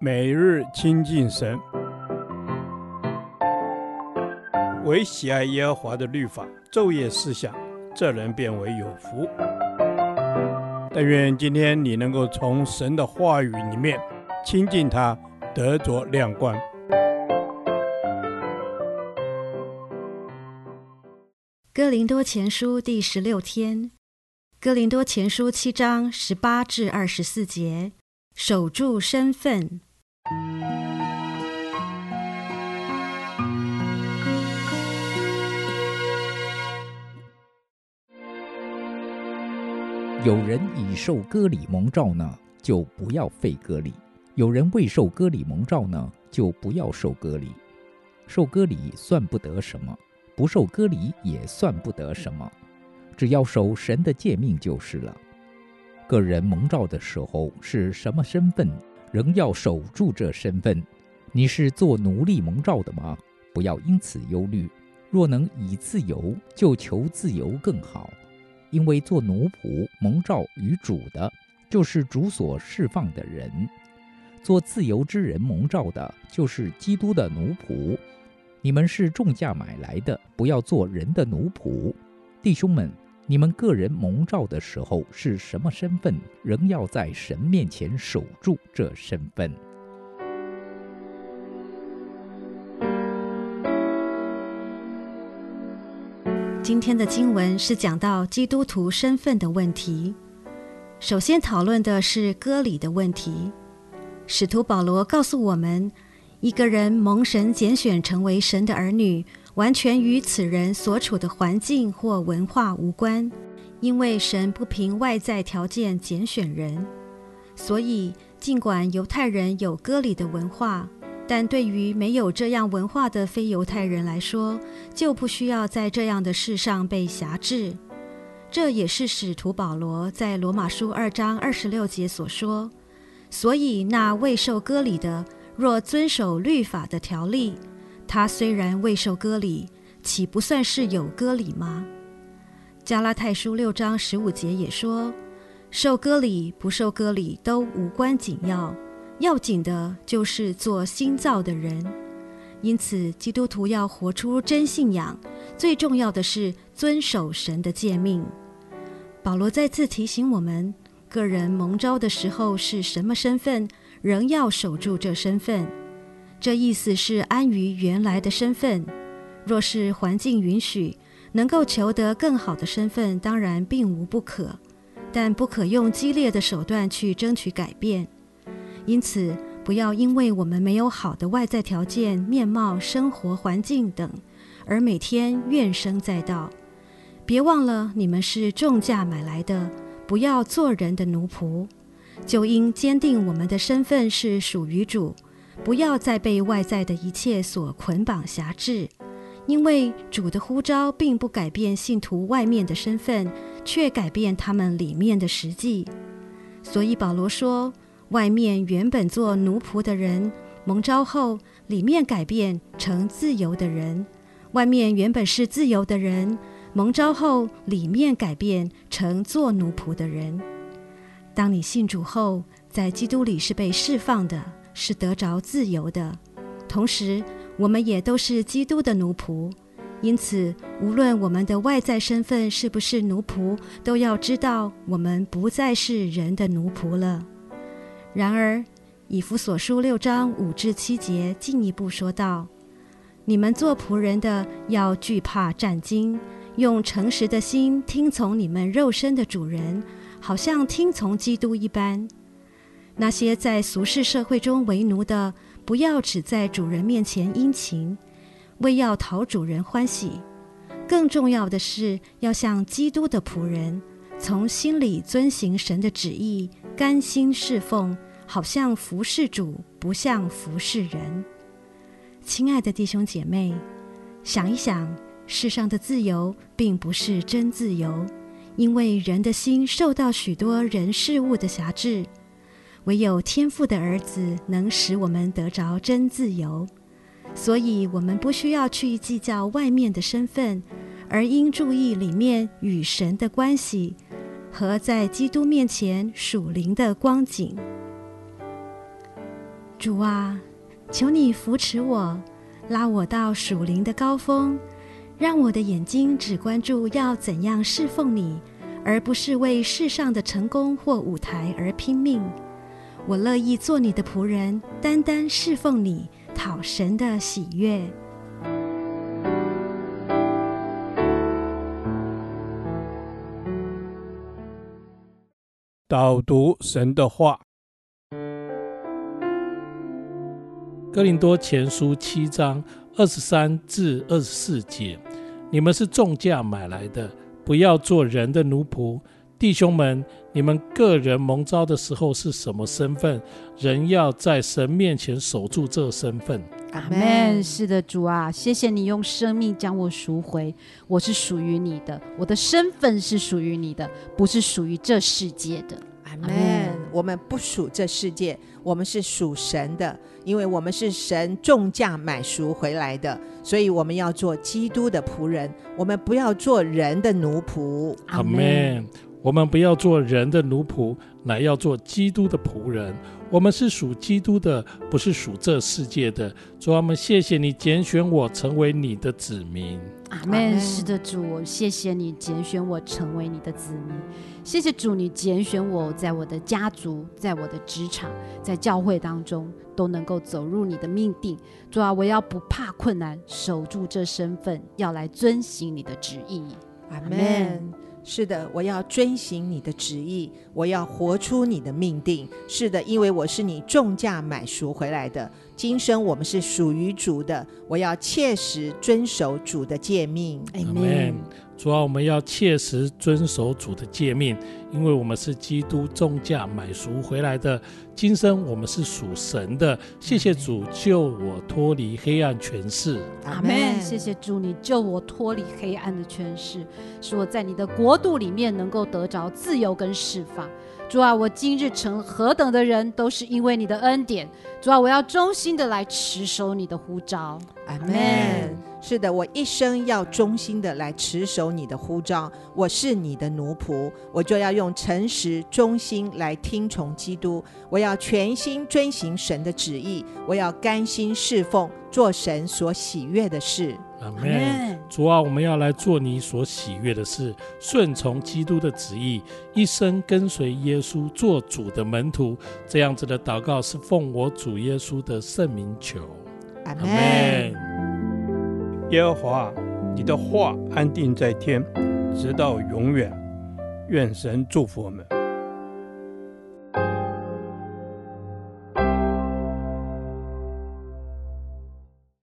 每日亲近神，唯喜爱耶和华的律法，昼夜思想，这人便为有福。但愿今天你能够从神的话语里面亲近他，得着亮光。哥林多前书第十六天，哥林多前书七章十八至二十四节，守住身份。有人已受割礼蒙召呢，就不要废割礼；有人未受割礼蒙召呢，就不要受割礼。受割礼算不得什么，不受割礼也算不得什么，只要守神的诫命就是了。个人蒙召的时候是什么身份，仍要守住这身份。你是做奴隶蒙召的吗？不要因此忧虑。若能以自由，就求自由更好。因为做奴仆蒙召于主的，就是主所释放的人；做自由之人蒙召的，就是基督的奴仆。你们是重价买来的，不要做人的奴仆。弟兄们，你们个人蒙召的时候是什么身份，仍要在神面前守住这身份。今天的经文是讲到基督徒身份的问题。首先讨论的是割礼的问题。使徒保罗告诉我们，一个人蒙神拣选成为神的儿女，完全与此人所处的环境或文化无关，因为神不凭外在条件拣选人。所以，尽管犹太人有割礼的文化，但对于没有这样文化的非犹太人来说，就不需要在这样的事上被辖制。这也是使徒保罗在罗马书二章二十六节所说：“所以那未受割礼的，若遵守律法的条例，他虽然未受割礼，岂不算是有割礼吗？”加拉太书六章十五节也说：“受割礼不受割礼都无关紧要。”要紧的就是做新造的人，因此基督徒要活出真信仰。最重要的是遵守神的诫命。保罗再次提醒我们，个人蒙召的时候是什么身份，仍要守住这身份。这意思是安于原来的身份。若是环境允许，能够求得更好的身份，当然并无不可，但不可用激烈的手段去争取改变。因此，不要因为我们没有好的外在条件、面貌、生活环境等，而每天怨声载道。别忘了，你们是重价买来的，不要做人的奴仆。就应坚定我们的身份是属于主，不要再被外在的一切所捆绑辖制。因为主的呼召并不改变信徒外面的身份，却改变他们里面的实际。所以保罗说，外面原本做奴仆的人，蒙召后，里面改变成自由的人；外面原本是自由的人，蒙召后，里面改变成做奴仆的人。当你信主后，在基督里是被释放的，是得着自由的。同时，我们也都是基督的奴仆，因此，无论我们的外在身份是不是奴仆，都要知道，我们不再是人的奴仆了。然而，以弗所书六章五至七节进一步说道：“你们做仆人的要惧怕战兢，用诚实的心听从你们肉身的主人，好像听从基督一般。那些在俗世社会中为奴的，不要只在主人面前殷勤，为要讨主人欢喜。更重要的是，要像基督的仆人，从心里遵行神的旨意。”甘心侍奉，好像服侍主，不像服侍人。亲爱的弟兄姐妹，想一想，世上的自由并不是真自由，因为人的心受到许多人事物的辖制。唯有天父的儿子能使我们得着真自由，所以我们不需要去计较外面的身份，而应注意里面与神的关系。和在基督面前属灵的光景。主啊，求你扶持我，拉我到属灵的高峰，让我的眼睛只关注要怎样侍奉你，而不是为世上的成功或舞台而拼命。我乐意做你的仆人，单单侍奉你，讨神的喜悦。导读神的话，《哥林多前书》七章二十三至二十四节：你们是重价买来的，不要做人的奴仆。弟兄们，你们个人蒙召的时候是什么身份，人要在神面前守住这身份。阿门。是的，主啊，谢谢你用生命将我赎回，我是属于你的，我的身份是属于你的，不是属于这世界的。阿门。我们不属这世界，我们是属神的，因为我们是神重价买赎回来的，所以我们要做基督的仆人，我们不要做人的奴仆。阿门。我们不要做人的奴仆，乃要做基督的仆人。我们是属基督的，不是属这世界的。主啊，我们谢谢你拣选我成为你的子民。阿门。是的，主，我谢谢你拣选我成为你的子民。谢谢主，你拣选我在我的家族、在我的职场、在教会当中都能够走入你的命定。主啊，我要不怕困难，守住这身份，要来遵行你的旨意。阿门。是的，我要遵行你的旨意，我要活出你的命定。是的，因为我是你重价买赎回来的，今生我们是属于主的，我要切实遵守主的诫命。阿门。主要，我们要切实遵守主的诫命，因为我们是基督重价买赎回来的。今生我们是属神的。谢谢主救我脱离黑暗权势。阿门。谢谢主，你救我脱离黑暗的权势，使我在你的国度里面能够得着自由跟释放。主啊，我今日成何等的人，都是因为你的恩典。主啊，我要忠心的来持守你的呼召。阿门。是的，我一生要忠心的来持守你的呼召。我是你的奴仆，我就要用诚实、忠心来听从基督。我要全心遵行神的旨意，我要甘心侍奉，做神所喜悦的事。阿门。主啊，我们要来做你所喜悦的事，顺从基督的旨意，一生跟随耶稣，做主的门徒。这样子的祷告是奉我主耶稣的圣名求。阿门。耶和华，你的话安定在天，直到永远。愿神祝福我们。